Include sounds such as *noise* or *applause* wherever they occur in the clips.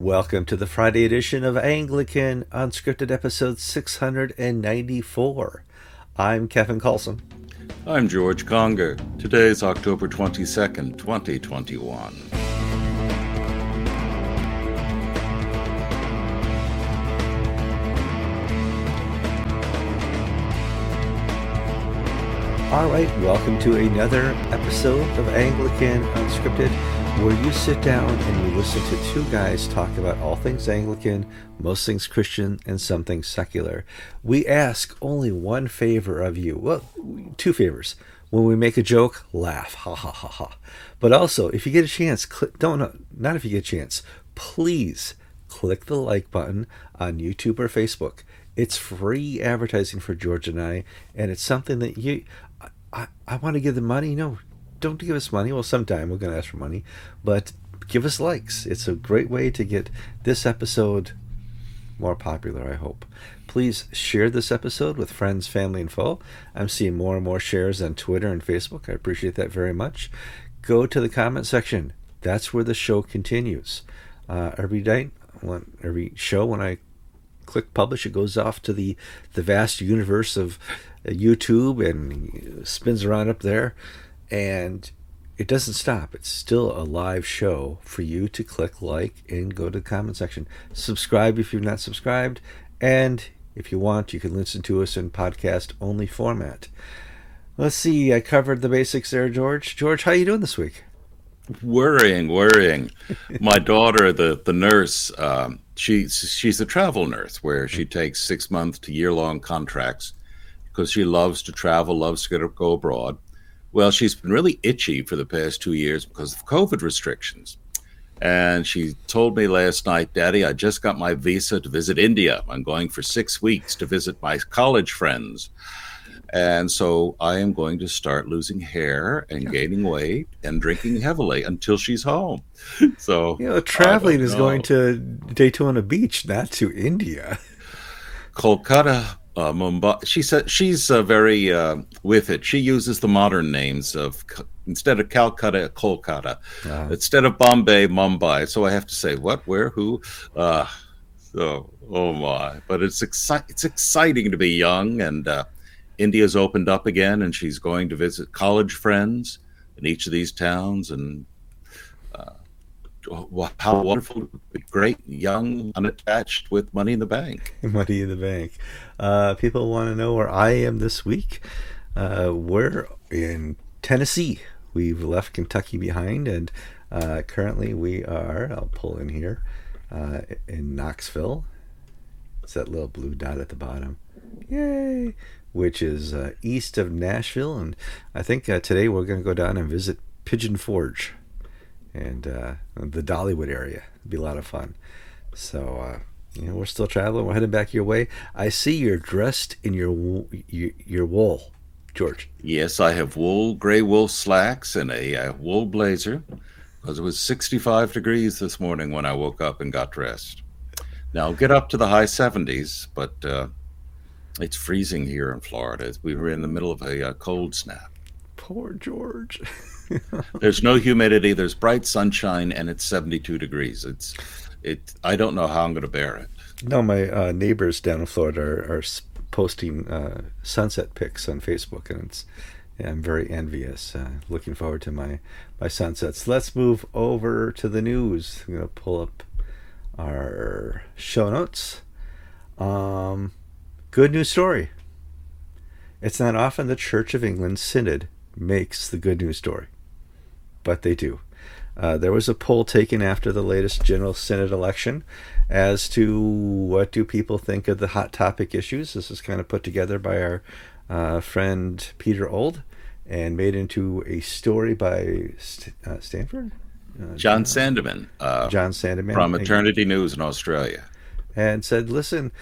Welcome to the Friday edition of Anglican Unscripted episode 694. I'm Kevin Carlson. I'm George Conger. Today is October 22nd, 2021. All right, welcome to another episode of Anglican Unscripted where you sit down and you listen to two guys talk about all things Anglican, most things Christian, and something secular. We ask only one favor of you. Well, two favors. When we make a joke, laugh, ha ha ha ha. But also, if you get a chance, click, don't, not if you get a chance, please click the like button on YouTube or Facebook. It's free advertising for George and I, and it's something that you, I, I want to give the money. No, don't give us money. Well, sometime we're going to ask for money, but give us likes. It's a great way to get this episode more popular, I hope. Please share this episode with friends, family, and foe. I'm seeing more and more shares on Twitter and Facebook. I appreciate that very much. Go to the comment section. That's where the show continues. Uh, every day, when, every show, when I click publish, it goes off to the, the vast universe of uh, YouTube and spins around up there and it doesn't stop. It's still a live show for you to click like and go to the comment section. Subscribe if you're not subscribed, and if you want, you can listen to us in podcast only format. Let's see. I covered the basics there, George. George, how you doing this week? Worrying, worrying. My daughter, the the nurse, um, she's she's a travel nurse where she takes six month to year long contracts because she loves to travel, loves to go abroad well, she's been really itchy for the past two years because of COVID restrictions. And she told me last night, Daddy, I just got my visa to visit India. I'm going for six weeks to visit my college friends. And so I am going to start losing hair and gaining weight and drinking heavily until she's home. *laughs* So, you know, traveling is going to Daytona Beach, not to India. Kolkata uh, Mumbai. She said she's uh, very uh, with it. She uses the modern names of instead of Calcutta, Kolkata, uh-huh. instead of Bombay, Mumbai. So I have to say what, where, who. Uh, so oh my! But it's exci- It's exciting to be young, and uh, India's opened up again, and she's going to visit college friends in each of these towns, and how wonderful, great, young, unattached with money in the bank. *laughs* Money in the bank. Uh, people want to know where I am this week. Uh, we're in Tennessee. We've left Kentucky behind, and uh, currently we are, I'll pull in here, uh, in Knoxville. It's that little blue dot at the bottom. Yay! Which is uh, east of Nashville. And I think uh, today we're going to go down and visit Pigeon Forge and uh, the Dollywood area. It'd be a lot of fun. So, uh, you know, we're still traveling. We're heading back your way. I see you're dressed in your your, your wool, George. Yes, I have wool, gray wool slacks, and a uh, wool blazer because it was 65 degrees this morning when I woke up and got dressed. Now, get up to the high 70s, but uh, it's freezing here in Florida. We were in the middle of a uh, cold snap. Poor George. *laughs* there's no humidity. There's bright sunshine, and it's 72 degrees. It's it. I don't know how I'm going to bear it. No, my uh, neighbors down in Florida are, are posting uh, sunset pics on Facebook, and it's yeah, I'm very envious. Uh, looking forward to my my sunsets. Let's move over to the news. I'm going to pull up our show notes. Um, good news story. It's not often the Church of England synod makes the good news story but they do. Uh, there was a poll taken after the latest General Synod election as to what do people think of the hot topic issues. This is kind of put together by our uh, friend Peter Ould and made into a story by St- uh, Stanford. Uh, John Sandeman. Uh, John Sandeman from Eternity News in Australia, and said, "Listen."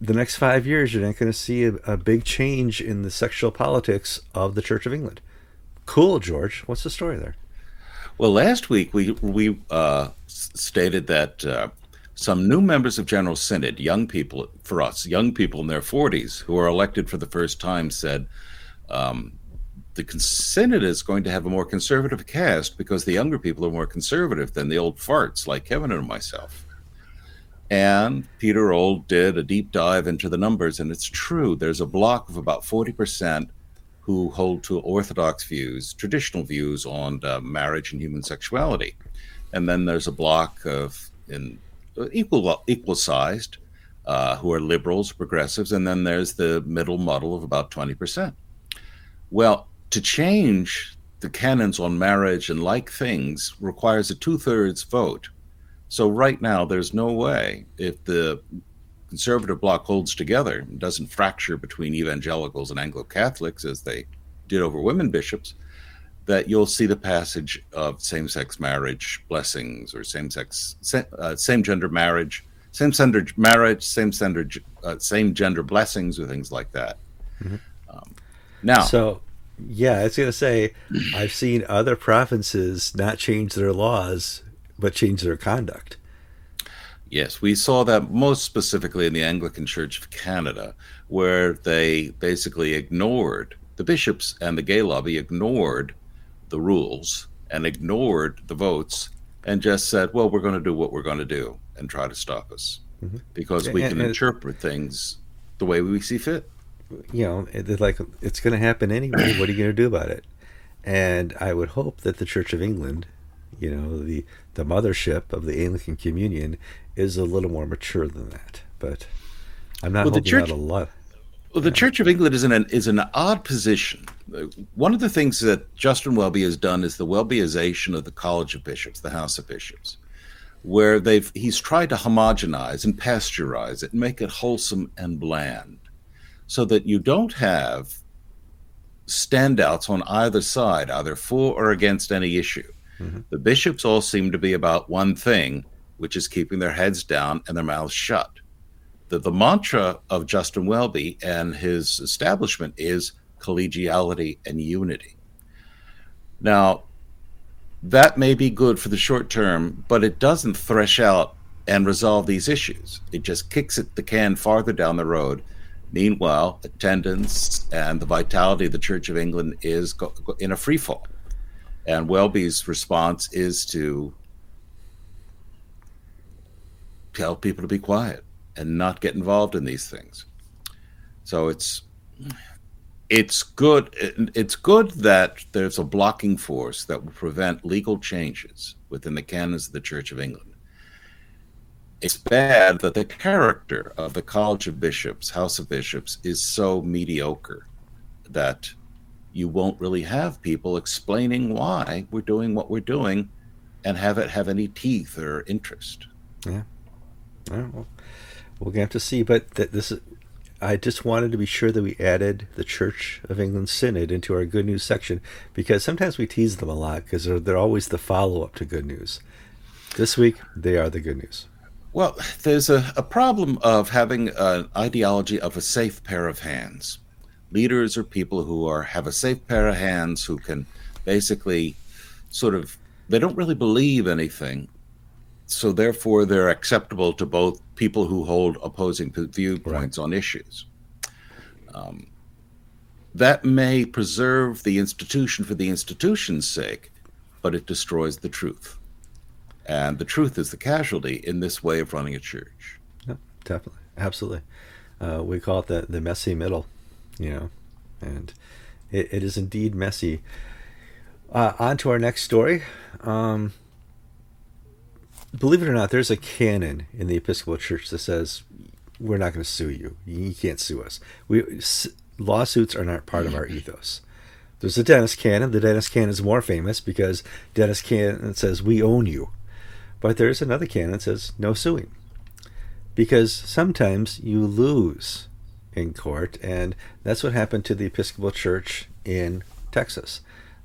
The next five years, you're not going to see a, a big change in the sexual politics of the Church of England. Cool, George. What's the story there? Well, last week we we uh, stated that uh, some new members of General Synod, young people for us, young people in their 40s who are elected for the first time, said um, the Synod is going to have a more conservative cast because the younger people are more conservative than the old farts like Kevin and myself. And Peter Ould did a deep dive into the numbers, and it's true. There's a block of about 40% who hold to orthodox views, traditional views on uh, marriage and human sexuality. And then there's a block of in equal equal sized uh, who are liberals, progressives, and then there's the middle muddle of about 20%. Well, to change the canons on marriage and like things requires a two thirds vote. So right now, there's no way if the conservative bloc holds together and doesn't fracture between evangelicals and Anglo Catholics as they did over women bishops, that you'll see the passage of same sex marriage blessings or same sex, uh, same gender marriage, same gender marriage, same gender, uh, same gender blessings or things like that. Mm-hmm. Um, now, so yeah, I was going to say, I've seen other provinces not change their laws, but change their conduct. Yes, we saw that most specifically in the Anglican Church of Canada, where they basically ignored the bishops and the gay lobby ignored the rules and ignored the votes and just said, well, we're going to do what we're going to do and try to stop us mm-hmm. because we and, can and interpret things the way we see fit you know, it's like it's going to happen anyway. What are you going to do about it? And I would hope that the Church of England, you know, the the mothership of the Anglican Communion, is a little more mature than that. But I'm not well, holding church, out a lot. Well, the Church of England is in an is an odd position. One of the things that Justin Welby has done is the Welbyization of the College of Bishops, the House of Bishops, where they've he's tried to homogenize and pasteurize it make it wholesome and bland so that you don't have standouts on either side, either for or against any issue. Mm-hmm. The bishops all seem to be about one thing, which is keeping their heads down and their mouths shut. The, the mantra of Justin Welby and his establishment is collegiality and unity. Now, that may be good for the short term, but it doesn't thresh out and resolve these issues. It just kicks it the can farther down the road Meanwhile, attendance and the vitality of the Church of England is in a free fall. And Welby's response is to tell people to be quiet and not get involved in these things. So it's it's good it's good that there's a blocking force that will prevent legal changes within the canons of the Church of England it's bad that the character of the College of Bishops, House of Bishops, is so mediocre that you won't really have people explaining why we're doing what we're doing and have it have any teeth or interest. Yeah. well, we're going to have to see. But th- this is, I just wanted to be sure that we added the Church of England Synod into our good news section because sometimes we tease them a lot because they're, they're always the follow up to good news. This week, they are the good news. Well, there's a, a problem of having an ideology of a safe pair of hands. Leaders are people who are have a safe pair of hands who can basically sort of they don't really believe anything, so therefore they're acceptable to both people who hold opposing viewpoints right. on issues. Um, that may preserve the institution for the institution's sake, but it destroys the truth. And the truth is the casualty in this way of running a church. Yeah, definitely. Absolutely. Uh, we call it the, the messy middle, you know, and it, it is indeed messy. Uh, on to our next story. Um, believe it or not, there's a canon in the Episcopal Church that says we're not going to sue you. You can't sue us. We s- lawsuits are not part of our ethos. There's a Dennis canon. The Dennis canon is more famous because Dennis canon says we own you. But there's another canon that says no suing. Because sometimes you lose in court, and that's what happened to the Episcopal Church in Texas.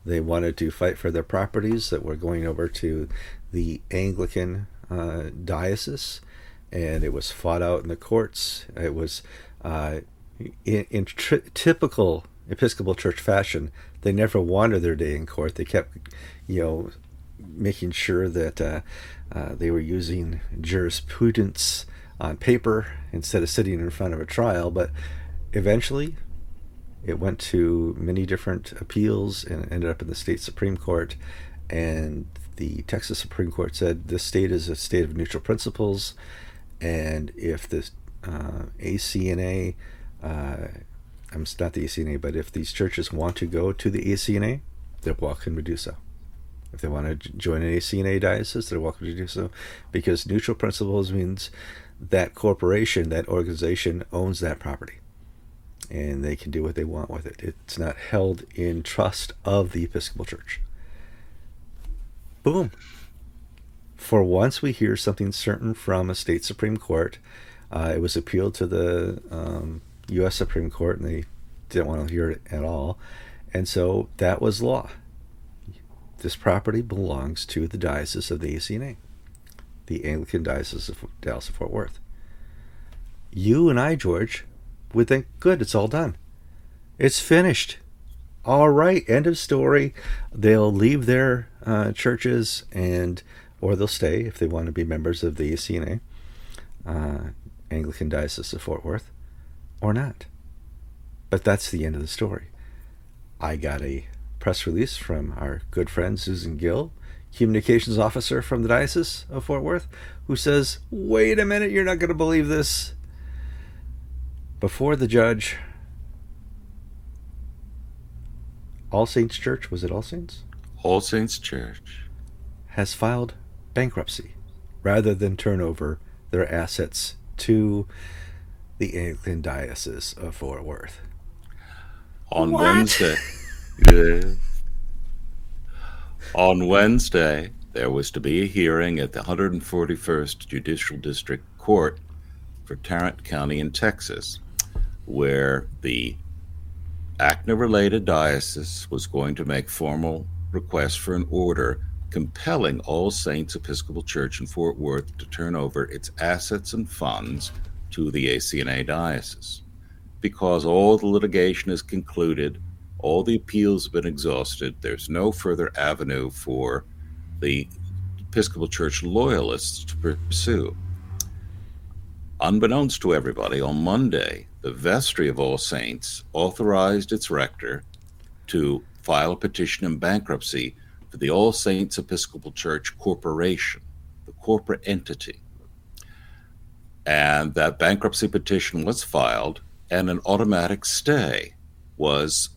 They wanted to fight for their properties that were going over to the Anglican uh, diocese, and it was fought out in the courts. It was uh, in, in tri- typical Episcopal Church fashion. They never wanted their day in court. They kept, you know, making sure that uh, uh, they were using jurisprudence on paper instead of sitting in front of a trial, but eventually it went to many different appeals and ended up in the state Supreme Court. And the Texas Supreme Court said this state is a state of neutral principles And if the uh, ACNA, uh, I'm not the ACNA, but if these churches want to go to the ACNA, they're welcome to do so. If they want to join an ACNA diocese, they're welcome to do so, because neutral principles means that corporation, that organization owns that property, and they can do what they want with it. It's not held in trust of the Episcopal Church. Boom. For once, we hear something certain from a state Supreme Court. Uh, it was appealed to the um, U.S. Supreme Court, and they didn't want to hear it at all. And so that was law. This property belongs to the Diocese of the ACNA, the Anglican Diocese of Dallas Fort Worth. You and I, George, would think, good, it's all done. It's finished. All right, end of story. They'll leave their uh, churches and, or they'll stay if they want to be members of the ACNA, uh, Anglican Diocese of Fort Worth, or not. But that's the end of the story. I got a press release from our good friend Susan Gill, communications officer from the Diocese of Fort Worth, who says, Wait a minute, you're not going to believe this. Before the judge, All Saints Church, was it All Saints? All Saints Church has filed bankruptcy rather than turn over their assets to the Anglican Diocese of Fort Worth. On what? Wednesday. *laughs* Yeah. On Wednesday, there was to be a hearing at the 141st Judicial District Court for Tarrant County in Texas, where the ACNA related diocese was going to make formal requests for an order compelling All Saints Episcopal Church in Fort Worth to turn over its assets and funds to the ACNA diocese. Because all the litigation is concluded all the appeals have been exhausted. There's no further avenue for the Episcopal Church loyalists to pursue. Unbeknownst to everybody, on Monday, the Vestry of All Saints authorized its rector to file a petition in bankruptcy for the All Saints Episcopal Church Corporation, the corporate entity. And that bankruptcy petition was filed, and an automatic stay was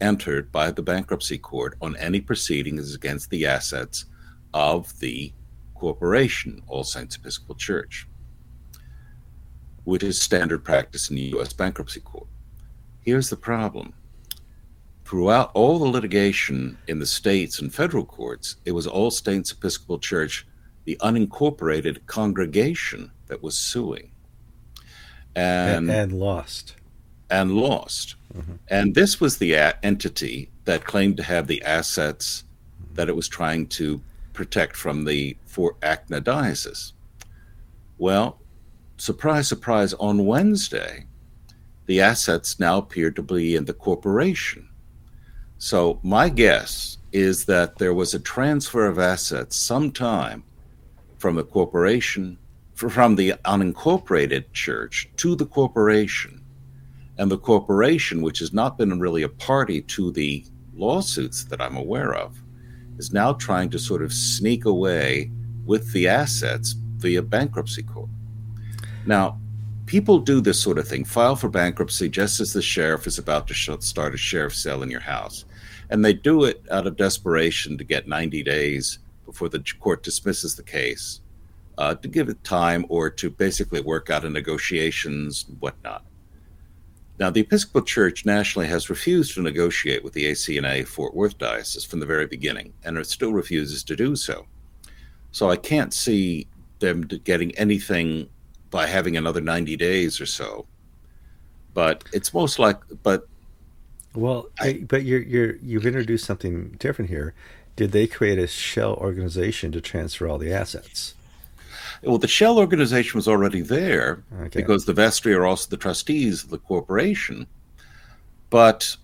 entered by the bankruptcy court on any proceedings against the assets of the corporation, All Saints Episcopal Church, which is standard practice in the U.S. bankruptcy court. Here's the problem. Throughout all the litigation in the states and federal courts, it was All Saints Episcopal Church, the unincorporated congregation, that was suing. And, and, and lost. And lost. Mm-hmm. And this was the a- entity that claimed to have the assets that it was trying to protect from the Fort ACNA diocese. Well, surprise, surprise, on Wednesday, the assets now appear to be in the corporation. So my guess is that there was a transfer of assets sometime from the corporation, from the unincorporated church to the corporation and the corporation, which has not been really a party to the lawsuits that I'm aware of, is now trying to sort of sneak away with the assets via bankruptcy court. Now, people do this sort of thing file for bankruptcy just as the sheriff is about to start a sheriff sale in your house. And they do it out of desperation to get 90 days before the court dismisses the case, uh, to give it time or to basically work out a negotiations, whatnot. Now, the Episcopal Church nationally has refused to negotiate with the ACNA Fort Worth Diocese from the very beginning, and it still refuses to do so. So I can't see them getting anything by having another 90 days or so. But it's most like, but well, I, but you're you're you've introduced something different here. Did they create a shell organization to transfer all the assets? Well, the shell organization was already there okay. because the vestry are also the trustees of the corporation. But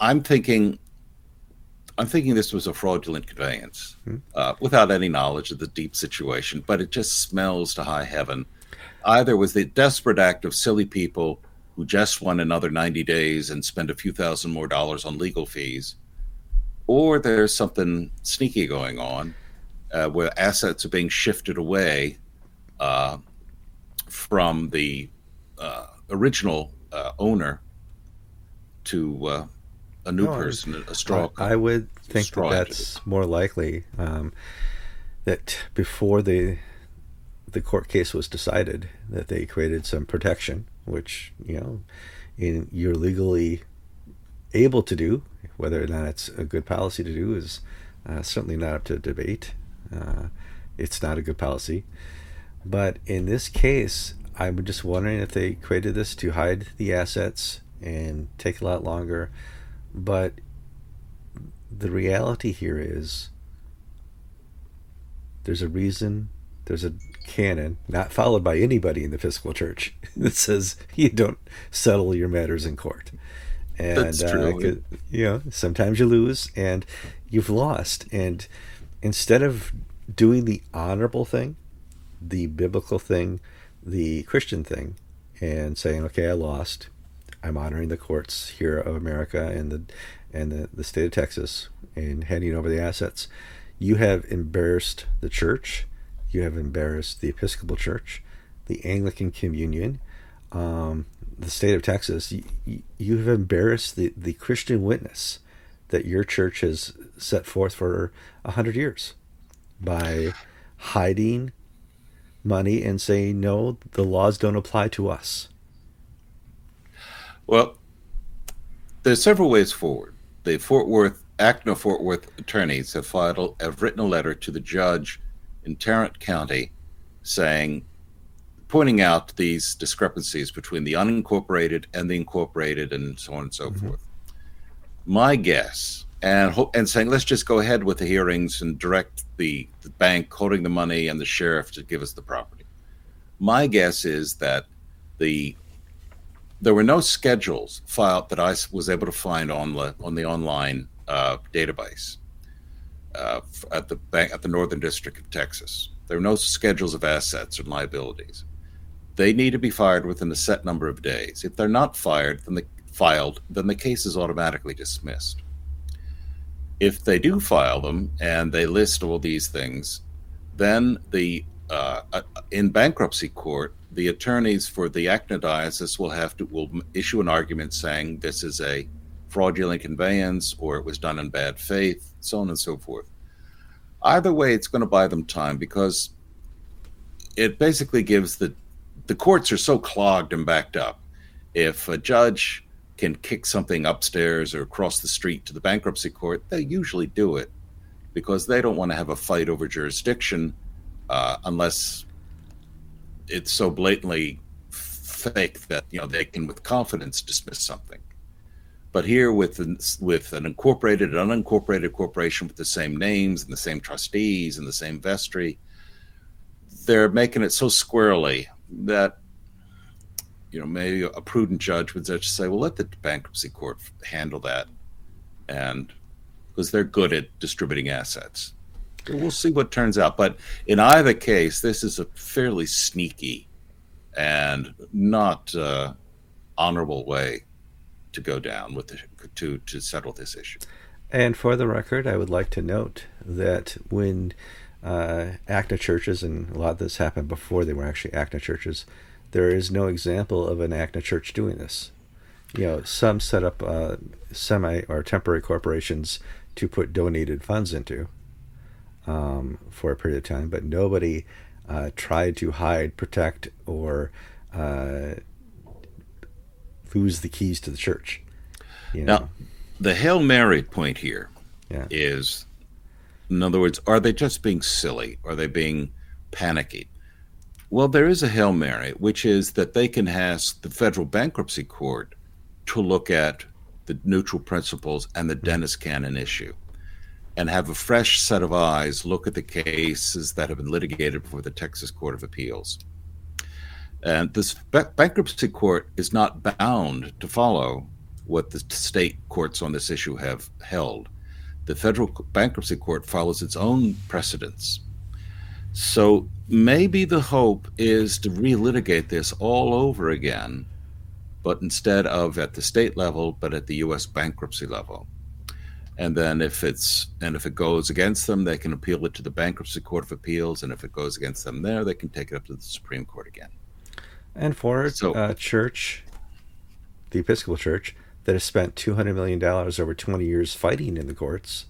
I'm thinking, I'm thinking this was a fraudulent conveyance hmm. uh, without any knowledge of the deep situation. But it just smells to high heaven. Either was the desperate act of silly people who just want another 90 days and spend a few thousand more dollars on legal fees, or there's something sneaky going on uh, where assets are being shifted away uh, from the uh, original uh, owner to uh, a new No, person, a straw. I, I would think that that's more likely um, that before the the court case was decided, that they created some protection, which you know, in, you're legally able to do. Whether or not it's a good policy to do is uh, certainly not up to debate. Uh, it's not a good policy, but in this case, I'm just wondering if they created this to hide the assets and take a lot longer. But the reality here is there's a reason, there's a canon, not followed by anybody in the Episcopal Church, *laughs* that says you don't settle your matters in court. And, That's true. Uh, you know, sometimes you lose and you've lost. And instead of doing the honorable thing, the biblical thing, the Christian thing, and saying, okay, I lost. I'm honoring the courts here of America and the and the, the state of Texas and handing over the assets. You have embarrassed the church. You have embarrassed the Episcopal Church, the Anglican Communion, um, the state of Texas. You, you- have embarrassed the, the Christian witness that your church has set forth for a hundred years by hiding money and saying no, the laws don't apply to us. Well, there's several ways forward. The Fort Worth Act ACNA Fort Worth attorneys have filed have written a letter to the judge in Tarrant County saying pointing out these discrepancies between the unincorporated and the incorporated and so on and so mm-hmm. forth. My guess and ho- and saying let's just go ahead with the hearings and direct the, the bank holding the money and the sheriff to give us the property. My guess is that the there were no schedules filed that I was able to find on the on the online uh, database uh, at the bank at the Northern District of Texas. There were no schedules of assets and liabilities. They need to be fired within a set number of days. If they're not fired, then the filed, then the case is automatically dismissed. If they do file them and they list all these things, then the uh, uh, in bankruptcy court, the attorneys for the ACNA diocese will have to will issue an argument saying this is a fraudulent conveyance or it was done in bad faith, so on and so forth. Either way, it's going to buy them time because it basically gives the the courts are so clogged and backed up. If a judge can kick something upstairs or across the street to the bankruptcy court, they usually do it because they don't want to have a fight over jurisdiction uh, unless it's so blatantly fake that you know they can with confidence dismiss something. But here, with an, with an incorporated and unincorporated corporation with the same names and the same trustees and the same vestry, they're making it so squarely that you know maybe a prudent judge would just say, "Well, let the bankruptcy court handle that," and because they're good at distributing assets. So we'll see what turns out. But in either case, this is a fairly sneaky and not uh, honorable way to go down with the, to to settle this issue. And for the record, I would like to note that when uh, ACNA churches, and a lot of this happened before they were actually ACNA churches, there is no example of an ACNA church doing this. You know, some set up uh, semi or temporary corporations to put donated funds into um, for a period of time, but nobody uh, tried to hide, protect, or uh, lose the keys to the church. You know? Now, the Hail Mary point here is, Yeah. in other words, are they just being silly? Are they being panicky? Well, there is a Hail Mary, which is that they can ask the federal bankruptcy court to look at the neutral principles and the hmm. Dennis Canon issue and have a fresh set of eyes look at the cases that have been litigated before the Texas Court of Appeals. And this ba- bankruptcy court is not bound to follow what the state courts on this issue have held. The federal bankruptcy court follows its own precedents. So maybe the hope is to relitigate this all over again, but instead of at the state level, but at the U.S. bankruptcy level. And then if it's and if it goes against them, they can appeal it to the bankruptcy court of appeals, and if it goes against them there, they can take it up to the Supreme Court again. And for so, a church, the Episcopal Church, that has spent two hundred million dollars over twenty years fighting in the courts,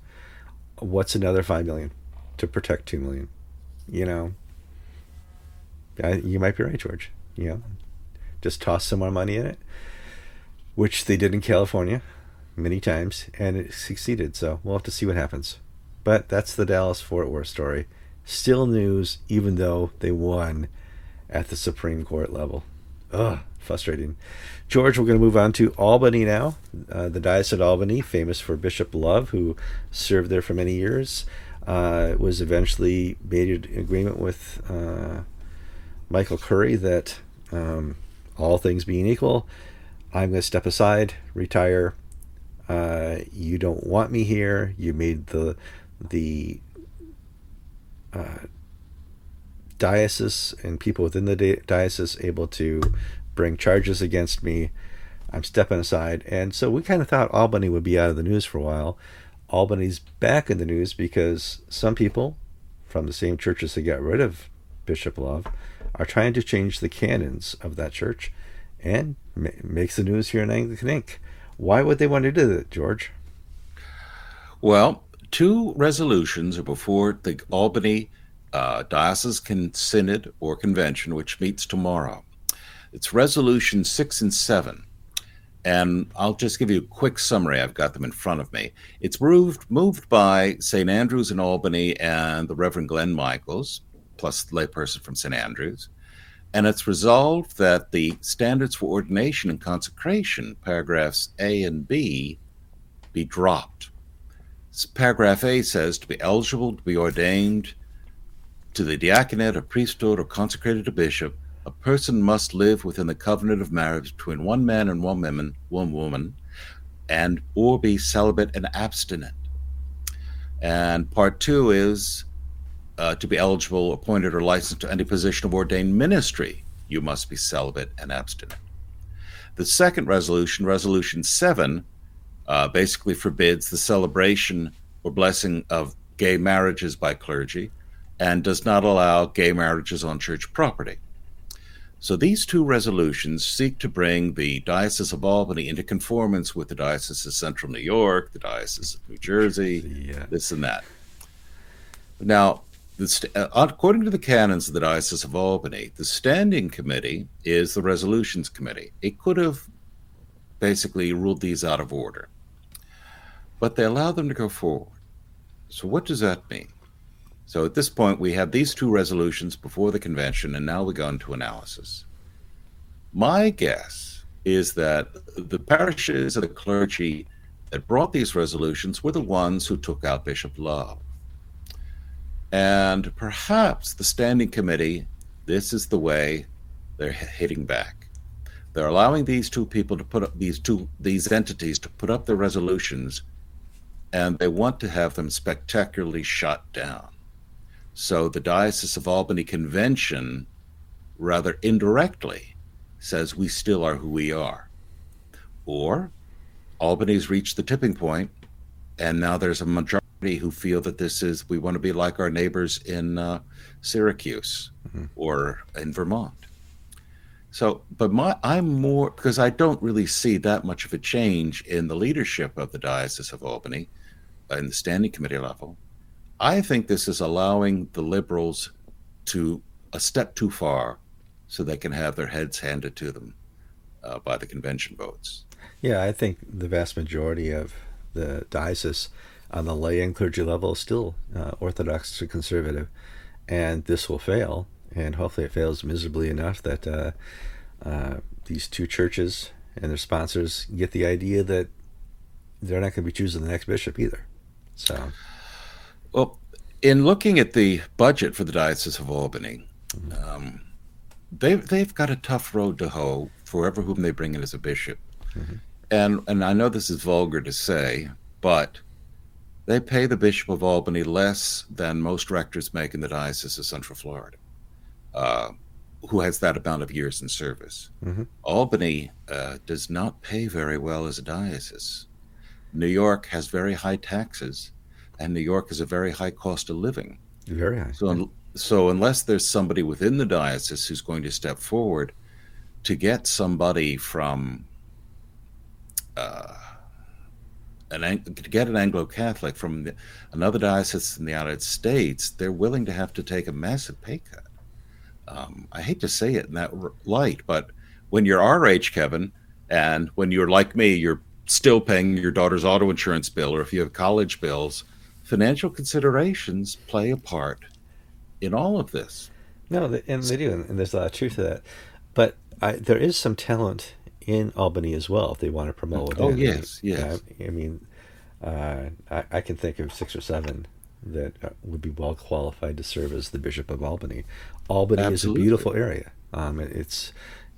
what's another five million to protect two million? You know, I, you might be right, George. You know, just toss some more money in it, which they did in California many times, and it succeeded. So we'll have to see what happens. But that's the Dallas Fort Worth story. Still news, even though they won at the Supreme Court level. Ugh, frustrating. George, we're going to move on to Albany now. Uh, the Diocese of Albany, famous for Bishop Love, who served there for many years, uh, was eventually made an agreement with uh, Michael Curry that um, all things being equal, I'm going to step aside, retire. Uh, you don't want me here. You made the the uh, diocese and people within the diocese able to bring charges against me. I'm stepping aside. And so we kind of thought Albany would be out of the news for a while. Albany's back in the news because some people from the same churches that got rid of Bishop Love are trying to change the canons of that church and ma- makes the news here in Anglican Ink. Why would they want to do that, George? Well, two resolutions are before the Albany uh, Diocesan Synod or Convention, which meets tomorrow. It's resolution six and seven. And I'll just give you a quick summary. I've got them in front of me. It's moved moved by St. Andrews in Albany and the Reverend Glenn Michaels, plus the layperson from St. Andrews. And it's resolved that the standards for ordination and consecration, paragraphs A and B, be dropped. Paragraph A says to be eligible to be ordained to the diaconate or priesthood or consecrated a bishop, a person must live within the covenant of marriage between one man and one woman, one woman, and or be celibate and abstinent. And part two is uh, to be eligible, appointed, or licensed to any position of ordained ministry, you must be celibate and abstinent. The second resolution, Resolution 7, uh, basically forbids the celebration or blessing of gay marriages by clergy and does not allow gay marriages on church property. So these two resolutions seek to bring the Diocese of Albany into conformance with the Diocese of Central New York, the Diocese of New Jersey, yeah. this and that. Now, St- uh, according to the canons of the Diocese of Albany, the standing committee is the resolutions committee. It could have basically ruled these out of order, but they allowed them to go forward. So, what does that mean? So, at this point, we have these two resolutions before the convention, and now we go into analysis. My guess is that the parishes of the clergy that brought these resolutions were the ones who took out Bishop Love. And perhaps the standing committee, this is the way they're hitting back. They're allowing these two people to put up these two these entities to put up their resolutions, and they want to have them spectacularly shot down. So the Diocese of Albany Convention, rather indirectly, says we still are who we are. Or Albany's reached the tipping point, and now there's a majority who feel that this is we want to be like our neighbors in uh, Syracuse mm-hmm. or in Vermont. So, but my I'm more because I don't really see that much of a change in the leadership of the Diocese of Albany uh, in the standing committee level. I think this is allowing the liberals to a step too far so they can have their heads handed to them uh, by the convention votes. Yeah, I think the vast majority of the diocese on the lay and clergy level is still uh, orthodox to conservative, and this will fail. And hopefully, it fails miserably enough that uh, uh, these two churches and their sponsors get the idea that they're not going to be choosing the next bishop either. So, well, in looking at the budget for the Diocese of Albany, um, they've they've got a tough road to hoe for ever whom they bring in as a bishop. Mm-hmm. And and I know this is vulgar to say, but they pay the Bishop of Albany less than most rectors make in the Diocese of Central Florida, uh, who has that amount of years in service. Mm-hmm. Albany uh, does not pay very well as a diocese. New York has very high taxes, and New York is a very high cost of living. Very high. So, so unless there's somebody within the diocese who's going to step forward to get somebody from uh, an to get an Anglo Catholic from the, another diocese in the United States, they're willing to have to take a massive pay cut. Um, I hate to say it in that light, but when you're our age, Kevin, and when you're like me, you're still paying your daughter's auto insurance bill, or if you have college bills, financial considerations play a part in all of this. No, and they do, and there's a lot of truth to that. But I, there is some talent in Albany as well if they want to promote. Oh yes, yes. I, I mean, uh, I, I, can think of six or seven that uh, would be well qualified to serve as the Bishop of Albany. Albany Absolutely. is a beautiful area. Um, it's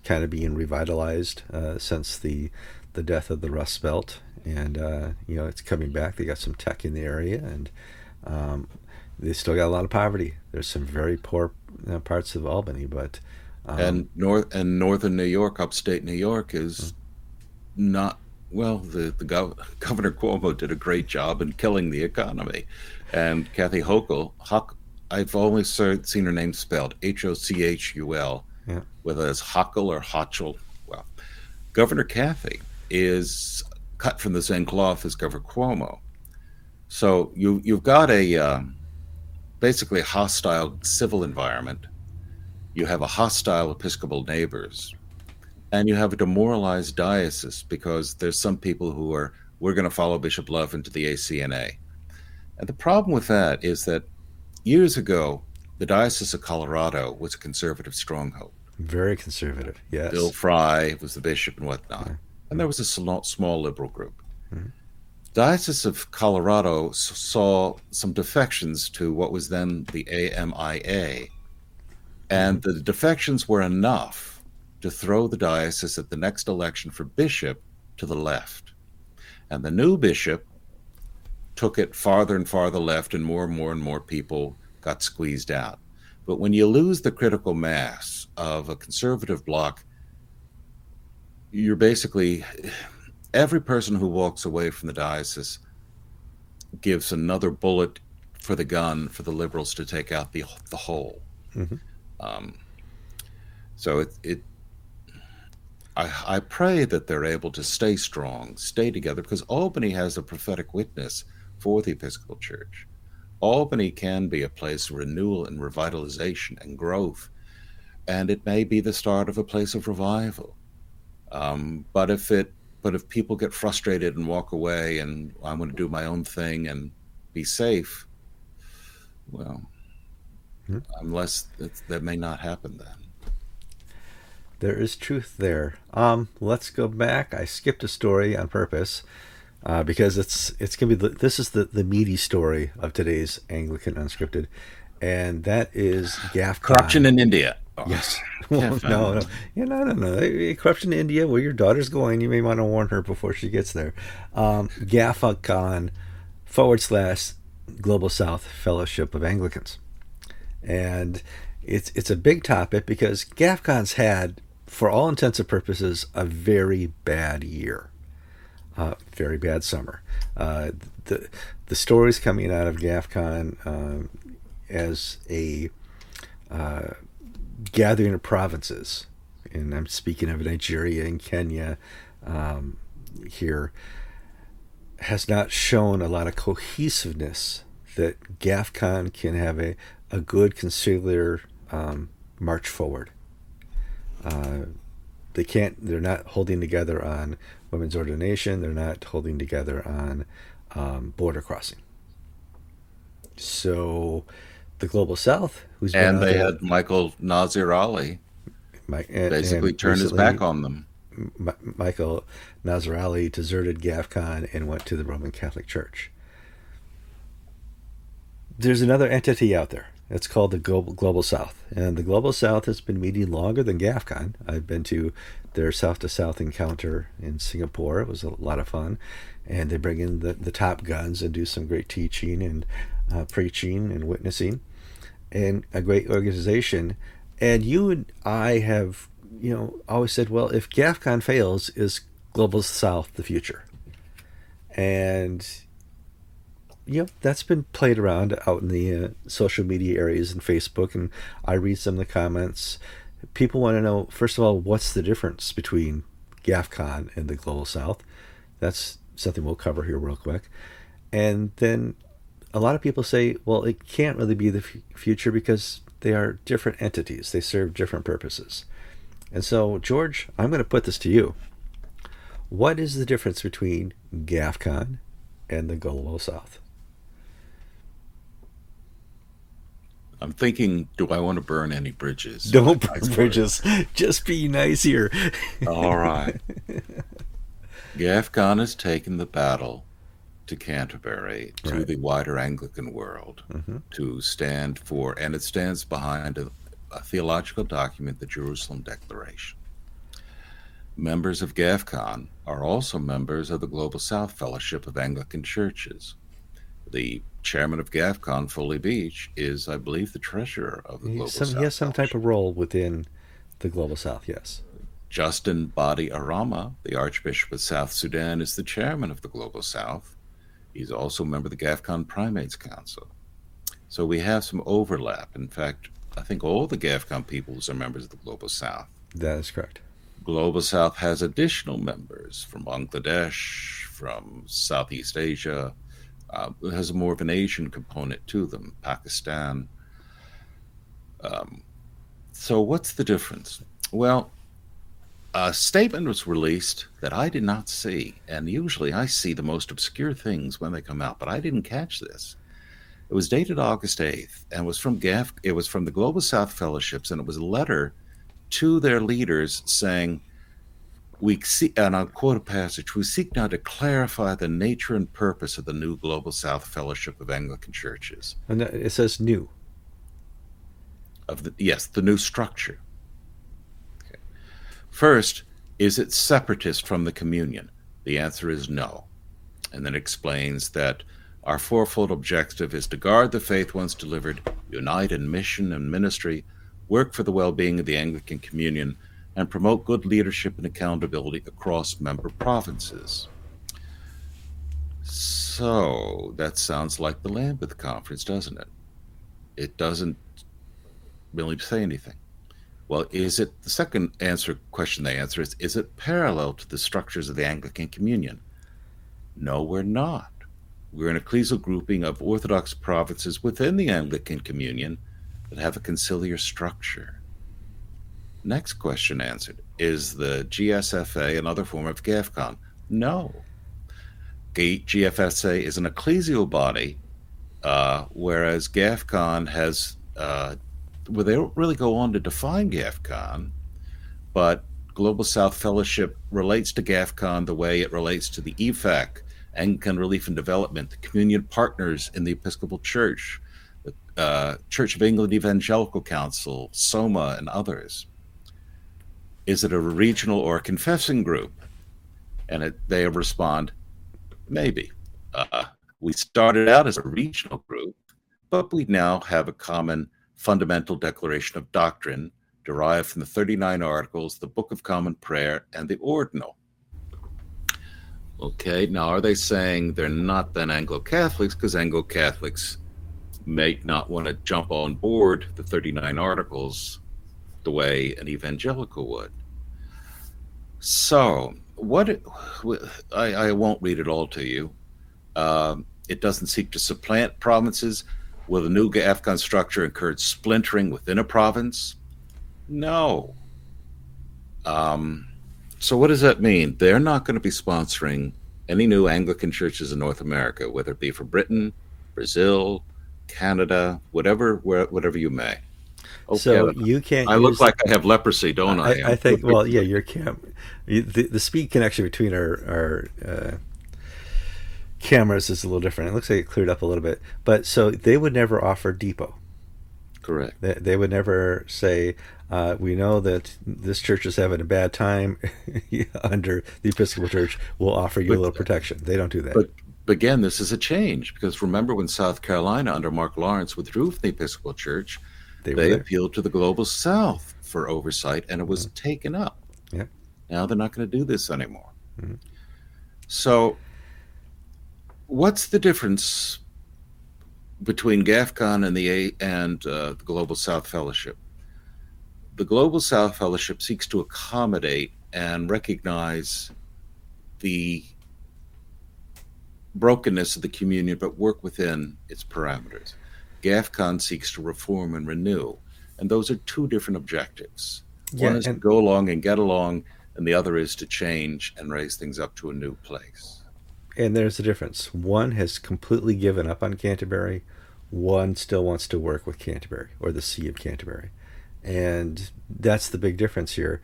kind of being revitalized uh, since the the death of the Rust Belt, and uh, you know it's coming back. They got some tech in the area, and um, they still got a lot of poverty. There's some very poor uh, parts of Albany, but um, and north and northern New York, upstate New York, is mm-hmm. not well. The the gov- *laughs* Governor Cuomo did a great job in killing the economy, and Kathy Hochul, I've only seen her name spelled H O C H U L, whether it's Hochul or Hochul. Well, Governor Kathy is cut from the same cloth as Governor Cuomo. So you you've got a uh, basically hostile civil environment. You have a hostile Episcopal neighbors, and you have a demoralized diocese because there's some people who are we're going to follow Bishop Love into the ACNA. And the problem with that is that years ago, the Diocese of Colorado was a conservative stronghold. Very conservative, yes. Bill Frey was the bishop and whatnot. And there was a small, small liberal group. Mm-hmm. Diocese of Colorado saw some defections to what was then the AMIA, and mm-hmm. the defections were enough to throw the diocese at the next election for bishop to the left. And the new bishop took it farther and farther left, and more and more and more people got squeezed out. But when you lose the critical mass of a conservative bloc you're basically every person who walks away from the diocese gives another bullet for the gun for the liberals to take out the the whole. Mm-hmm. Um, so it it I, I pray that they're able to stay strong, stay together, because Albany has a prophetic witness for the Episcopal Church. Albany can be a place of renewal and revitalization and growth, and it may be the start of a place of revival. Um, but if it, but if people get frustrated and walk away, and I'm going to do my own thing and be safe, well, hmm. unless that may not happen then. There is truth there. Um, let's go back. I skipped a story on purpose. Uh, because it's it's gonna be the, this is the the meaty story of today's Anglican Unscripted, and that is GAFCON. Corruption in India. Oh, yes. *laughs* *laughs* Well, no, no. Yeah, no, no, no. Corruption in India, where your daughter's going, you may want to warn her before she gets there. Um, GAFCON forward slash Global South Fellowship of Anglicans. And it's it's a big topic because GAFCON's had, for all intents and purposes, a very bad year. Uh, very bad summer. Uh, the the stories coming out of GAFCON uh, as a uh, gathering of provinces, and I'm speaking of Nigeria and Kenya um, here, has not shown a lot of cohesiveness that GAFCON can have a, a good conciliar um, march forward. Uh, they can't, they're not holding together on women's ordination, they're not holding together on um, border crossing. So, the global South, who's and they had Michael Nazir Ali, and, basically and turned his back on them. M- Michael Nazir Ali deserted GAFCON and went to the Roman Catholic Church. There's another entity out there. It's called the Global, Global South, and the Global South has been meeting longer than GAFCON. I've been to their South to South encounter in Singapore. It was a lot of fun, and they bring in the, the top guns and do some great teaching and uh, preaching and witnessing and a great organization. And you and I have, you know, always said, well, if GAFCON fails, is Global South the future? and you know that's been played around out in the uh, social media areas and Facebook, and I read some of the comments. People want to know first of all what's the difference between GAFCON and the Global South. That's something we'll cover here real quick, and then a lot of people say, well, it can't really be the f- future because they are different entities. They serve different purposes. And so, George, I'm going to put this to you. What is the difference between GAFCON and the Global South? I'm thinking, do I want to burn any bridges? Don't burn *laughs* bridges. Just be nice here. All right. *laughs* GAFCON has taken the battle to Canterbury, to right. the wider Anglican world, mm-hmm. to stand for, and it stands behind a, a, theological document, the Jerusalem Declaration. Members of GAFCON are also members of the Global South Fellowship of Anglican Churches. The chairman of GAFCON, Foley Beach, is, I believe, the treasurer of the Global some, South. He has some type of role within the Global South, yes. Justin Badi Arama, the Archbishop of South Sudan, is the chairman of the Global South. He's also a member of the GAFCON Primates Council. So we have some overlap. In fact, I think all the GAFCON peoples are members of the Global South. That is correct. Global South has additional members from Bangladesh, from Southeast Asia. Uh, it has more of an Asian component to them, Pakistan. Um, so, what's the difference? Well, a statement was released that I did not see, and usually I see the most obscure things when they come out, but I didn't catch this. It was dated August 8th and was from GAF it was from the Global South Fellowships and it was a letter to their leaders saying we see and I'll quote a passage, we seek now to clarify the nature and purpose of the new Global South Fellowship of Anglican Churches. And it says new. Of the yes, the new structure. First, is it separatist from the communion? The answer is no. And then explains that our fourfold objective is to guard the faith once delivered, unite in mission and ministry, work for the well being of the Anglican communion, and promote good leadership and accountability across member provinces. So that sounds like the Lambeth Conference, doesn't it? It doesn't really say anything. Well, is it the second answer question they answer is is it parallel to the structures of the Anglican Communion? No, we're not. We're an ecclesial grouping of Orthodox provinces within the Anglican Communion that have a conciliar structure. Next question answered Is the GSFA another form of GAFCON? No. GFSA is an ecclesial body, uh, whereas GAFCON has uh, well, they don't really go on to define GAFCON, but Global South Fellowship relates to GAFCON the way it relates to the EFAC, Anglican Relief and Development, the communion partners in the Episcopal Church, the uh, Church of England Evangelical Council, SOMA, and others. Is it a regional or a confessing group? And it, they respond, maybe. Uh, we started out as a regional group, but we now have a common fundamental declaration of doctrine derived from the 39 articles, the Book of Common Prayer, and the Ordinal. Okay, now are they saying they're not then Anglo Catholics because Anglo Catholics may not want to jump on board the 39 articles the way an evangelical would? So, what I, I won't read it all to you. Um, it doesn't seek to supplant provinces Will the new Afghan structure encourage splintering within a province? No. Um, so, what does that mean? They're not going to be sponsoring any new Anglican churches in North America, whether it be for Britain, Brazil, Canada, whatever, whatever you may. Okay, so you can't. I look like I have leprosy, don't I? I, I think. Well, yeah, your camp. The, the speed connection between our our uh, cameras is a little different. It looks like it cleared up a little bit. But so they would never offer depot. Correct. They, they would never say, uh, we know that this church is having a bad time *laughs* under the Episcopal Church. We'll offer you but, a little protection. They don't do that. But, but again, this is a change because remember when South Carolina under Mark Lawrence withdrew from the Episcopal Church, they, they appealed to the Global South for oversight and it was mm-hmm. taken up. Yeah. Now they're not going to do this anymore. Mm-hmm. So what's the difference between GAFCON and the and uh, the Global South Fellowship? The Global South Fellowship seeks to accommodate and recognize the brokenness of the communion, but work within its parameters. GAFCON seeks to reform and renew, and those are two different objectives. Yeah, One is and- to go along and get along, and the other is to change and raise things up to a new place and there's a difference. One has completely given up on Canterbury. One still wants to work with Canterbury or the See of Canterbury, and that's the big difference here.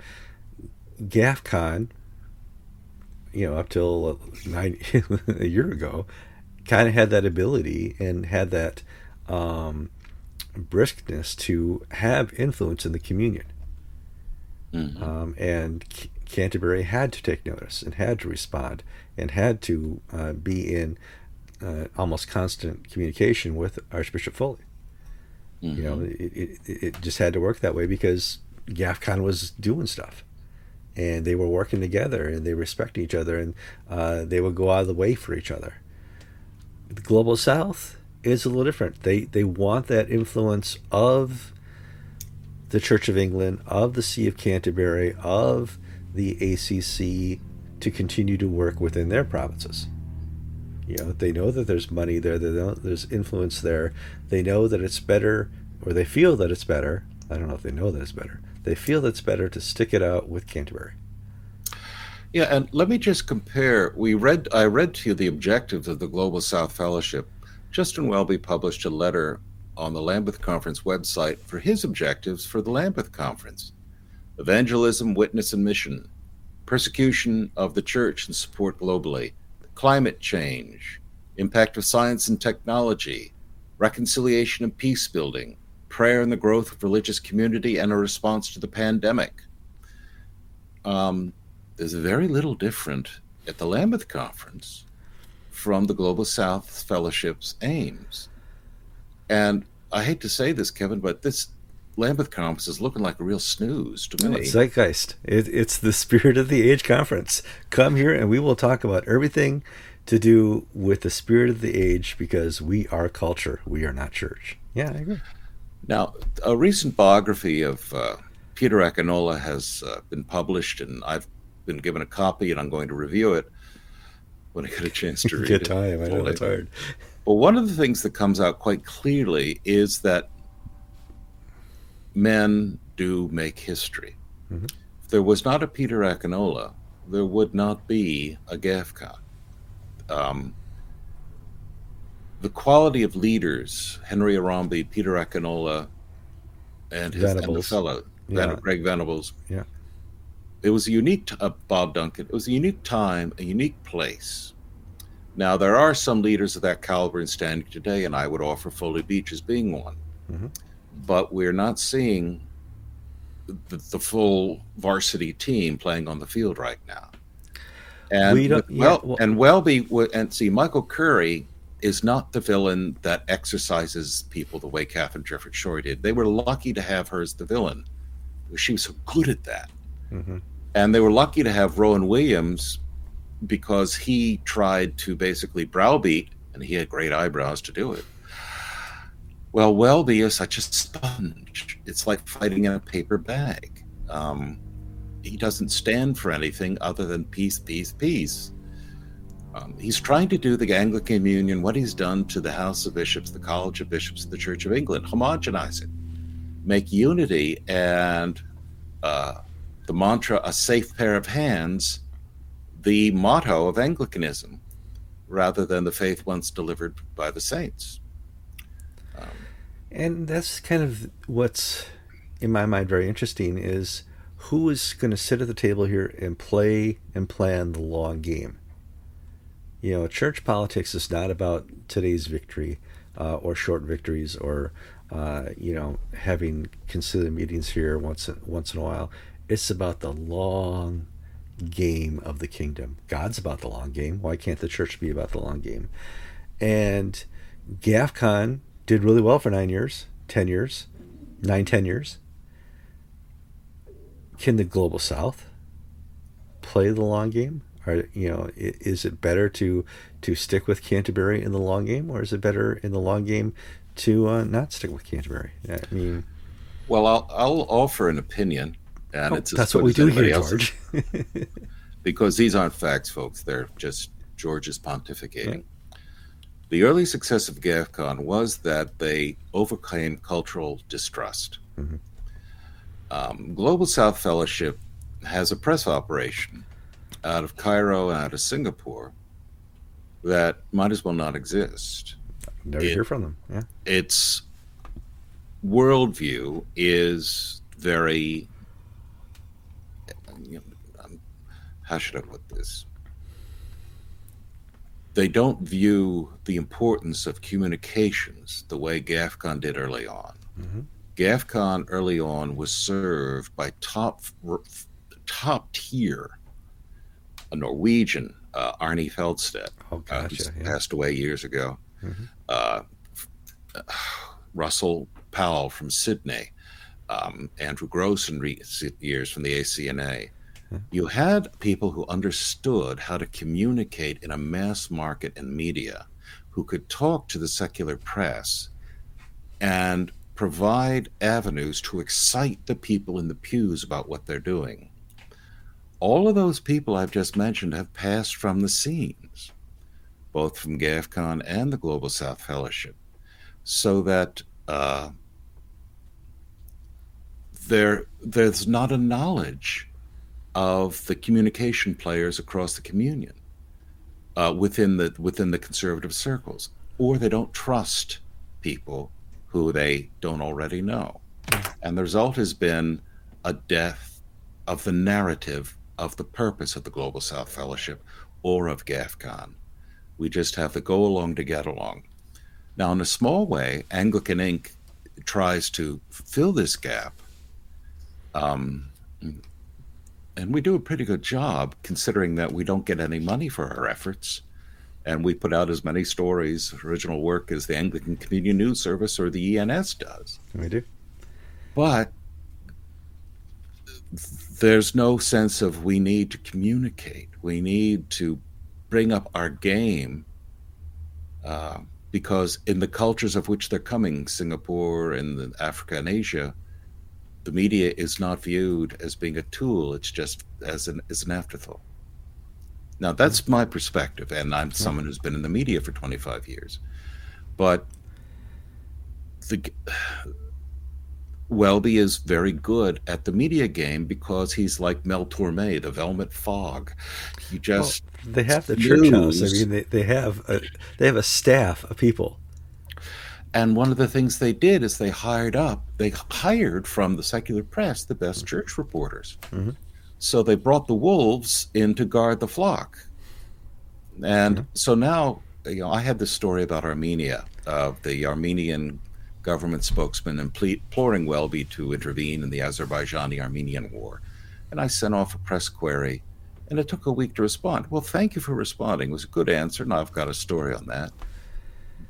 GAFCON, you know, up till nine, *laughs* a year ago, kind of had that ability and had that um, briskness to have influence in the communion. Mm-hmm. Um, and Canterbury had to take notice and had to respond and had to uh, be in uh, almost constant communication with Archbishop Foley. Mm-hmm. You know, mm-hmm. it, it, it, just had to work that way because GAFCON was doing stuff. And they were working together and they respect each other and uh, they would go out of the way for each other. The Global South is a little different. They, they want that influence of the Church of England, of the See of Canterbury, of the ACC to continue to work within their provinces. You know, they know that there's money there, they know there's influence there. They know that it's better, or they feel that it's better. I don't know if they know that it's better. They feel that it's better to stick it out with Canterbury. Yeah, and let me just compare. We read, I read to you the objectives of the Global South Fellowship. Justin Welby published a letter on the Lambeth Conference website for his objectives for the Lambeth Conference evangelism, witness, and mission, persecution of the church and support globally, climate change, impact of science and technology, reconciliation and peace building, prayer and the growth of religious community, and a response to the pandemic. Um, there's very little different at the Lambeth Conference from the Global South Fellowship's aims. And I hate to say this, Kevin, but this Lambeth Conference is looking like a real snooze to me. zeitgeist. It, it's the spirit of the age conference. Come here and we will talk about everything to do with the spirit of the age because we are culture. We are not church. Yeah, I agree. Now, a recent biography of uh, Peter Akinola has uh, been published, and I've been given a copy, and I'm going to review it when I get a chance to *laughs* read get it. time. I know it's hard. But one of the things that comes out quite clearly is that men do make history. Mm-hmm. If there was not a Peter Akinola, there would not be a GAFCON. Um, the quality of leaders, Henry Orombi, Peter Akinola, and his and the fellow, yeah. Greg Venables. Yeah. It was a unique, t- uh, Bob Duncan, it was a unique time, a unique place. Now, there are some leaders of that caliber in standing today, and I would offer Foley Beach as being one. Mm-hmm but we're not seeing the, the, full varsity team playing on the field right now. And we don't, yeah, well, well, and Welby and see Michael Curry is not the villain that exercises people the way Katharine Jefferts Schori did. They were lucky to have her as the villain. She was so good at that. Mm-hmm. And they were lucky to have Rowan Williams because he tried to basically browbeat, and he had great eyebrows to do it well, Welby is such a sponge. It's like fighting in a paper bag. Um, he doesn't stand for anything other than peace, peace, peace. Um, he's trying to do the Anglican Union what he's done to the House of Bishops, the College of Bishops, the Church of England, homogenize it, make unity and uh, the mantra, a safe pair of hands, the motto of Anglicanism, rather than the faith once delivered by the saints. And that's kind of what's in my mind very interesting is who is going to sit at the table here and play and plan the long game. You know, church politics is not about today's victory uh, or short victories or uh, you know having conciliar meetings here once once in a while. It's about the long game of the kingdom. God's about the long game. Why can't the church be about the long game? And GAFCON did really well for nine years, 10 years, nine, 10 years. Can the Global South play the long game? Are you know, is it better to to stick with Canterbury in the long game, or is it better in the long game to uh, not stick with Canterbury? I mean, well, I'll I'll offer an opinion, and oh, it's that's what we do here, George. *laughs* *laughs* because these aren't facts, folks. They're just George's pontificating. Yeah. The early success of GAFCON was that they overcame cultural distrust. Mm-hmm. Um, Global South Fellowship has a press operation out of Cairo and out of Singapore that might as well not exist. Never it, hear from them. Yeah. Its worldview is very. You know, um, how should I put this? They don't view the importance of communications the way GAFCON did early on. Mm-hmm. GAFCON early on was served by top top tier a Norwegian, uh, Arne Fjeldstad, oh, uh, gotcha, uh, yeah. passed away years ago. Mm-hmm. Uh, Russell Powell from Sydney, um, Andrew Gross in recent years from the ACNA. You had people who understood how to communicate in a mass market and media, who could talk to the secular press and provide avenues to excite the people in the pews about what they're doing. All of those people I've just mentioned have passed from the scenes, both from GAFCON and the Global South Fellowship, so that uh, there there's not a knowledge of the communication players across the communion uh, within the within the conservative circles, or they don't trust people who they don't already know, and the result has been a death of the narrative of the purpose of the Global South Fellowship or of GAFCON. We just have to go along to get along. Now, in a small way, Anglican Ink tries to fill this gap. Um, and we do a pretty good job considering that we don't get any money for our efforts. And we put out as many stories, original work, as the Anglican Communion News Service or the ENS does. We do. But there's no sense of we need to communicate. We need to bring up our game uh, because in the cultures of which they're coming, Singapore and Africa and Asia, the media is not viewed as being a tool. It's just as an as an afterthought. Now that's my perspective, and I'm someone who's been in the media for 25 years, but the *sighs* Welby is very good at the media game because he's like Mel Torme, the Velvet Fog. He just well, they have the church house. I mean, they, they have a, they have a staff of people. And one of the things they did is they hired up, they hired from the secular press the best mm-hmm. church reporters. Mm-hmm. So they brought the wolves in to guard the flock. And mm-hmm. so now, you know, I had this story about Armenia, of the Armenian government spokesman imploring Welby to intervene in the Azerbaijani Armenian war. And I sent off a press query, and it took a week to respond. Well, thank you for responding. It was a good answer, and I've got a story on that.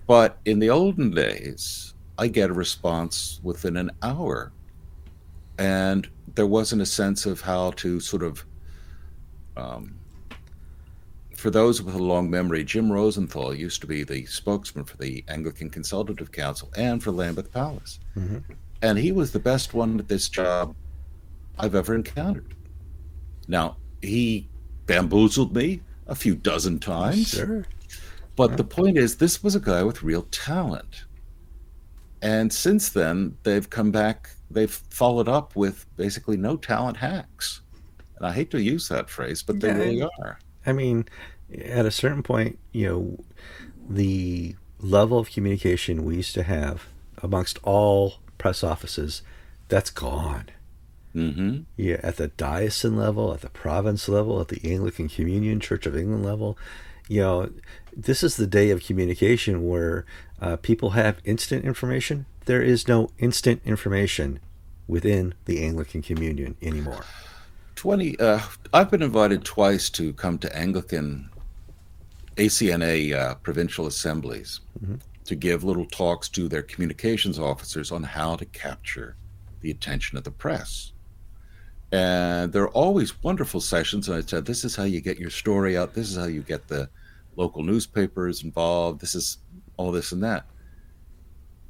But in the olden days, I get a response within an hour. And there wasn't a sense of how to sort of um, for those with a long memory, Jim Rosenthal used to be the spokesman for the Anglican Consultative Council and for Lambeth Palace. Mm-hmm. And he was the best one at this job I've ever encountered. Now, he bamboozled me a few dozen times. Sure. But the point is, this was a guy with real talent. And since then, they've come back, they've followed up with basically no talent hacks. And I hate to use that phrase, but they yeah, really are. I mean, at a certain point, you know, the level of communication we used to have amongst all press offices, that's gone. Mm-hmm. Yeah, at the diocesan level, at the province level, at the Anglican Communion Church of England level, you know, this is the day of communication where uh, people have instant information. There is no instant information within the Anglican Communion anymore. 20 uh, i've been invited twice to come to anglican acna uh, provincial assemblies mm-hmm. to give little talks to their communications officers on how to capture the attention of the press And there are always wonderful sessions. And I said, this is how you get your story out. This is how you get the local newspapers involved. This is all this and that.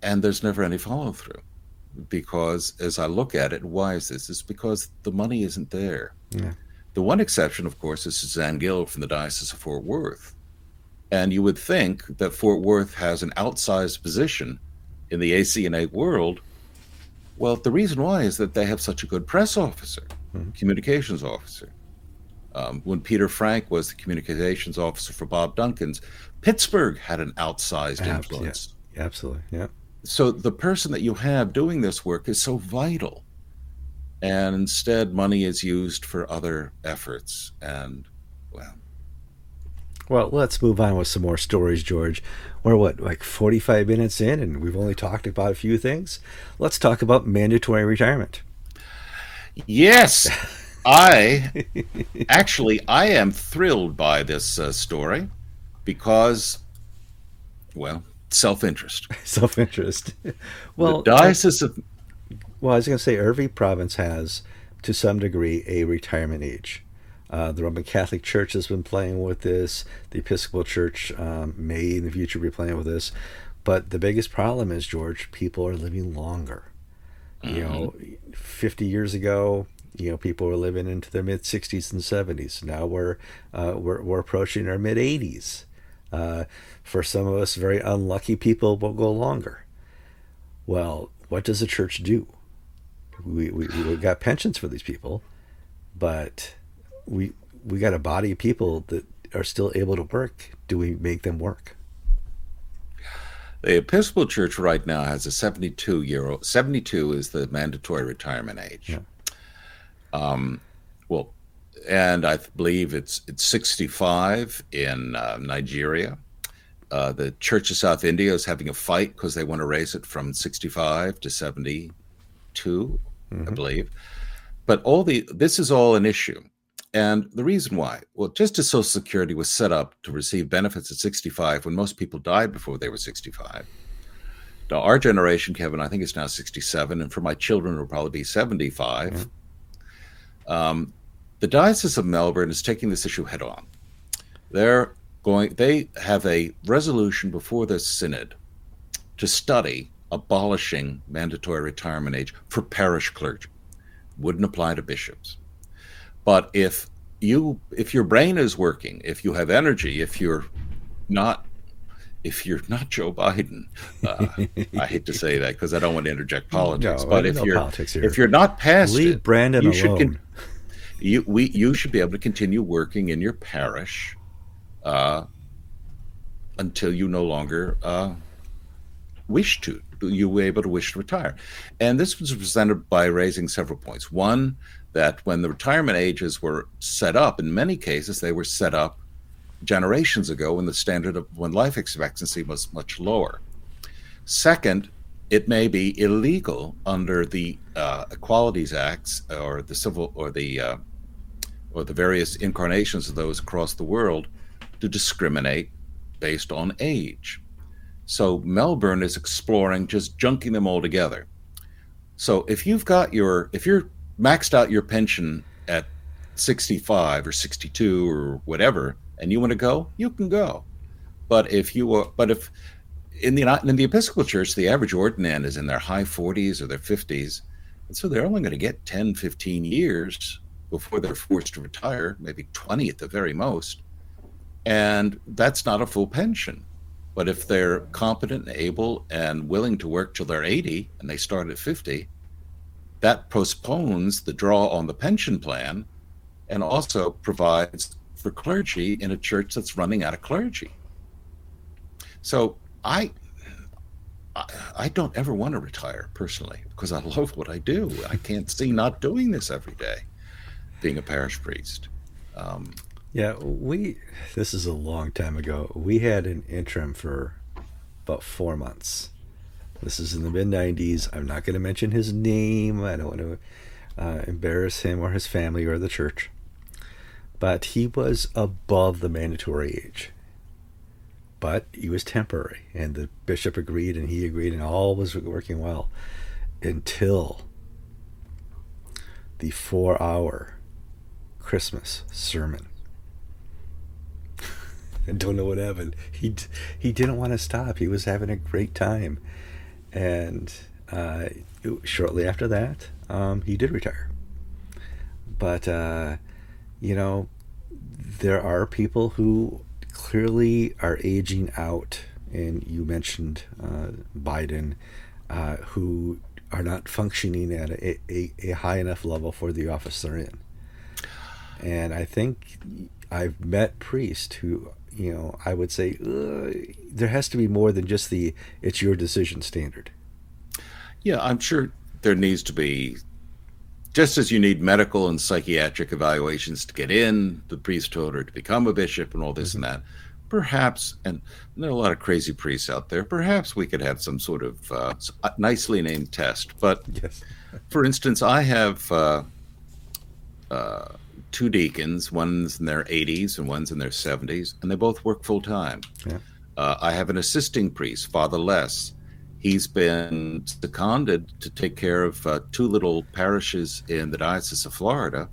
And there's never any follow through because as I look at it, why is this? It's because the money isn't there. Yeah. The one exception, of course, is Suzanne Gill from the Diocese of Fort Worth. And you would think that Fort Worth has an outsized position in the ACNA world. Well, the reason why is that they have such a good press officer, mm-hmm. communications officer. Um, when Peter Frank was the communications officer for Bob Duncan's, Pittsburgh had an outsized influence. Yeah, absolutely. Yeah. So the person that you have doing this work is so vital. And instead, money is used for other efforts. And. Well, let's move on with some more stories, George. We're what, like 45 minutes in, and we've only talked about a few things. Let's talk about mandatory retirement. Yes. I actually I am thrilled by this uh, story because well, self-interest. *laughs* self-interest. well, the diocese of well, I was going to say every province has to some degree a retirement age. Uh, the Roman Catholic Church has been playing with this. The Episcopal Church um, may in the future be playing with this. But the biggest problem is, George, people are living longer. Mm-hmm. You know, 50 years ago, you know, people were living into their mid 60s and 70s. Now we're uh, we're, we're approaching our mid 80s. Uh, for some of us, very unlucky people will go longer. Well, what does the church do? We we we got pensions for these people, but we we got a body of people that are still able to work. Do we make them work? The Episcopal Church right now has a 72 year old. 72 is the mandatory retirement age. Yeah. Um, well, and I believe it's it's 65 in uh, Nigeria. Uh, the Church of South India is having a fight because they want to raise it from 65 to 72, mm-hmm. I believe. But all the this is all an issue, and the reason why, well, just as Social Security was set up to receive benefits at 65 when most people died before they were 65. Now, our generation, Kevin, I think it's now 67, and for my children, it will probably be 75. Mm-hmm. Um, the Diocese of Melbourne is taking this issue head on. They're going, they have a resolution before the synod to study abolishing mandatory retirement age for parish clergy. Wouldn't apply to bishops. But if you if your brain is working, if you have energy, if you're not if you're not Joe Biden, uh, I hate to say that because I don't want to interject politics. No, but if you're if you're not past leave it, Brandon you alone. Should you we you should be able to continue working in your parish uh, until you no longer uh, wish to. You were able to wish to retire, and this was presented by raising several points. One that when the retirement ages were set up, in many cases they were set up generations ago when the standard of when life expectancy was much lower. Second, it may be illegal under the uh, Equalities Acts or the civil or the uh, or the various incarnations of those across the world to discriminate based on age. So Melbourne is exploring just junking them all together. So if you've got your if you're maxed out your pension at 65 or 62 or whatever and you want to go, you can go. But if you are but if in the in the Episcopal Church the average ordinand is in their high 40s or their 50s and so they're only going to get 10 15 years before they're forced to retire, maybe 20 at the very most. And that's not a full pension. But if they're competent and able and willing to work till they're 80 and they start at 50, that postpones the draw on the pension plan and also provides for clergy in a church that's running out of clergy. So I I don't ever want to retire personally because I love what I do. I can't see not doing this every day being a parish priest. Um, yeah, we. This is a long time ago. We had an interim for about four months. This is in the mid '90s. I'm not going to mention his name. I don't want to uh, embarrass him or his family or the church. But he was above the mandatory age. But he was temporary, and the bishop agreed, and he agreed, and all was working well until the four hour Christmas sermon. *laughs* I don't know what happened. He he didn't want to stop. He was having a great time, and uh, shortly after that, um, he did retire. But uh, you know, there are people who clearly are aging out, and you mentioned uh, Biden, uh, who are not functioning at a, a, a high enough level for the office they're in. And I think I've met priests who, you know, I would say there has to be more than just the it's your decision standard. Yeah, I'm sure there needs to be, just as you need medical and psychiatric evaluations to get in the priesthood or to become a bishop and all this mm-hmm. and that. Perhaps, and there are a lot of crazy priests out there. Perhaps we could have some sort of uh, nicely named test. But yes. *laughs* for instance, I have uh, uh, two deacons. One's in their 80s and one's in their 70s, and they both work full time. Yeah. Uh, I have an assisting priest, Father Les, he's been seconded to take care of uh, two little parishes in the Diocese of Florida.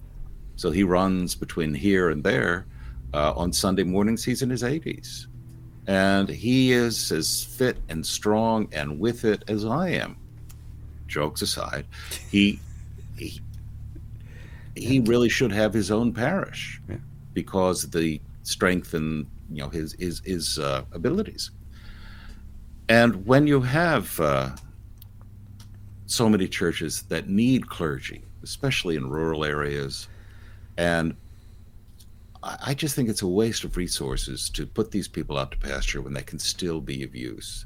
So he runs between here and there. Uh, on Sunday mornings, he's in his 80s. And he is as fit and strong and with it as I am. Jokes aside, he he, he really should have his own parish yeah. because the strength and you know his his his uh, abilities. And when you have uh, so many churches that need clergy, especially in rural areas, and I just think it's a waste of resources to put these people out to pasture when they can still be of use.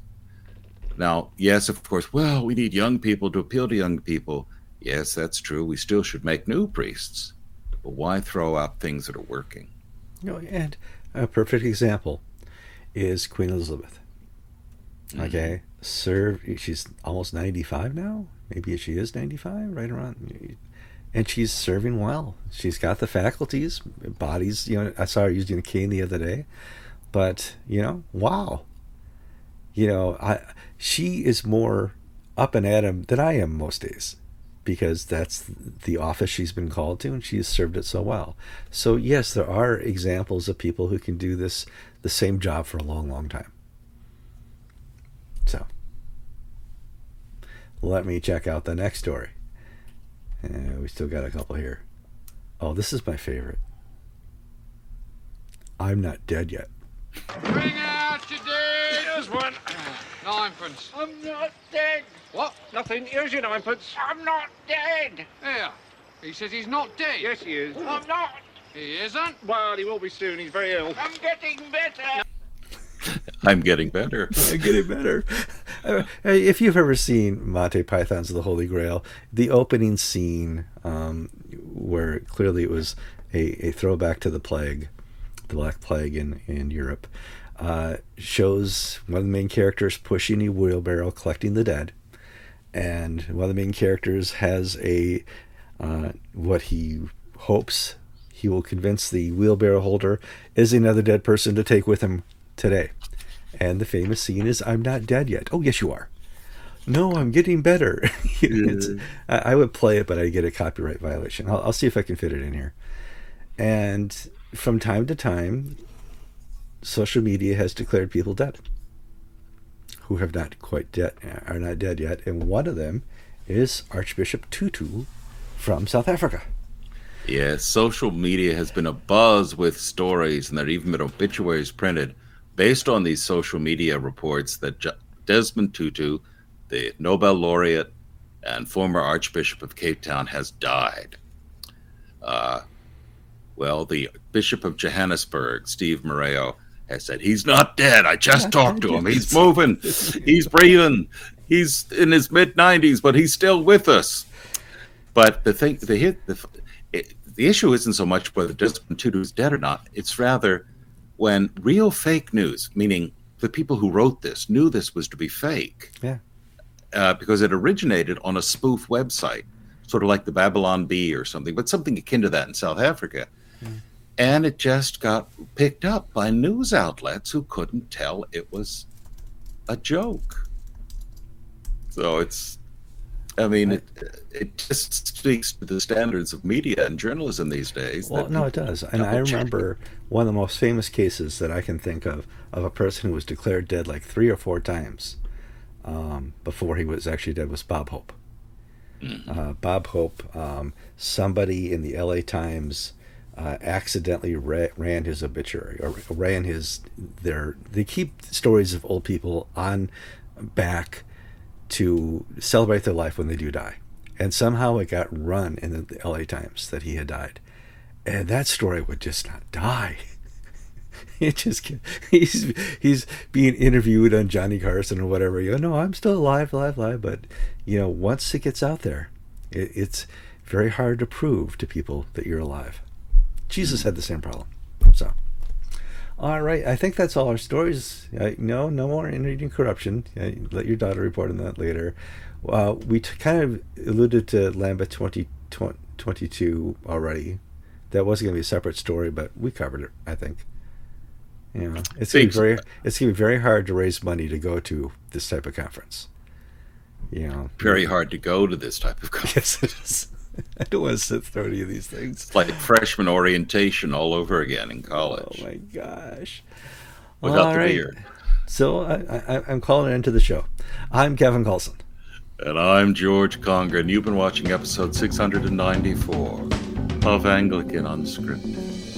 Now, yes, of course, well, we need young people to appeal to young people. Yes, that's true. We still should make new priests. But why throw out things that are working? You and a perfect example is Queen Elizabeth. Mm-hmm. Okay, serve. She's almost ninety-five now. Maybe she is ninety-five, right around. And she's serving well. She's got the faculties, bodies. You know, I saw her using a cane the other day, but you know, wow. You know, I she is more up and at him than I am most days because that's the office she's been called to and she's served it so well. So yes, there are examples of people who can do this the same job for a long, long time. So let me check out the next story. We still got a couple here. Oh, this is my favorite. I'm not dead yet. Bring out. Here's one. Ninepence. I'm not dead. What? Nothing. Here's your ninepence. I'm not dead. Yeah. He says he's not dead. Yes, he is. I'm not. He isn't? Well, he will be soon. He's very ill. I'm getting better. *laughs* I'm getting better. *laughs* I'm getting better. Uh, if you've ever seen Monty Python's The Holy Grail, the opening scene, um, where clearly it was a, a, throwback to the plague, the Black Plague in, in Europe, uh, shows one of the main characters pushing a wheelbarrow collecting the dead. And one of the main characters has a uh, what he hopes he will convince the wheelbarrow holder is another dead person to take with him today. And the famous scene is I'm not dead yet. Oh, yes, you are. No, I'm getting better. *laughs* I, I, would play it, but I get a copyright violation. I'll, I'll see if I can fit it in here. And from time to time, social media has declared people dead who have not quite dead are not dead yet, and one of them is Archbishop Tutu from South Africa. Yes, social media has been a buzz with stories, and there have even been obituaries printed based on these social media reports that Desmond Tutu, the Nobel laureate and former Archbishop of Cape Town, has died. Uh, well, the Bishop of Johannesburg, Steve Moreo, has said he's not dead. I just talked to him. He's moving. He's breathing. He's in his mid 90s, but he's still with us. But the thing, the the, it, the issue isn't so much whether Desmond Tutu is dead or not. It's rather when real fake news, meaning the people who wrote this knew this was to be fake. Yeah. Uh, because it originated on a spoof website, sort of like the Babylon Bee or something, but something akin to that in South Africa. Mm. And it just got picked up by news outlets who couldn't tell it was a joke. So it's I mean, it it just speaks to the standards of media and journalism these days. Well, no, it does. And I remember one of the most famous cases that I can think of of a person who was declared dead like three or four times um, before he was actually dead was Bob Hope. Mm-hmm. Uh, Bob Hope, um, somebody in the L.A. Times uh, accidentally ra- ran his obituary or ran his their. They keep stories of old people on back to celebrate their life when they do die. And somehow it got run in the LA Times that he had died. And that story would just not die. *laughs* it just he's he's being interviewed on Johnny Carson or whatever. You know, no, I'm still alive, alive, alive. But you know, once it gets out there, it, it's very hard to prove to people that you're alive. Jesus had the same problem. So. All right, I think that's all our stories. Uh, no, no more internet corruption. Uh, let your daughter report on that later. Uh, we t- kind of alluded to Lambeth 2022 already. That was going to be a separate story, but we covered it. I think. You know, it's going to be very it's to be very hard to raise money to go to this type of conference. You know, very hard to go to this type of conference. *laughs* Yes, it is. *laughs* I don't want to sit through any of these things. It's like freshman orientation all over again in college. Oh my gosh! Without all the right. beard. So I, am calling it into the show. I'm Kevin Kallsen. And I'm George Conger, and you've been watching episode 694 of Anglican Unscripted.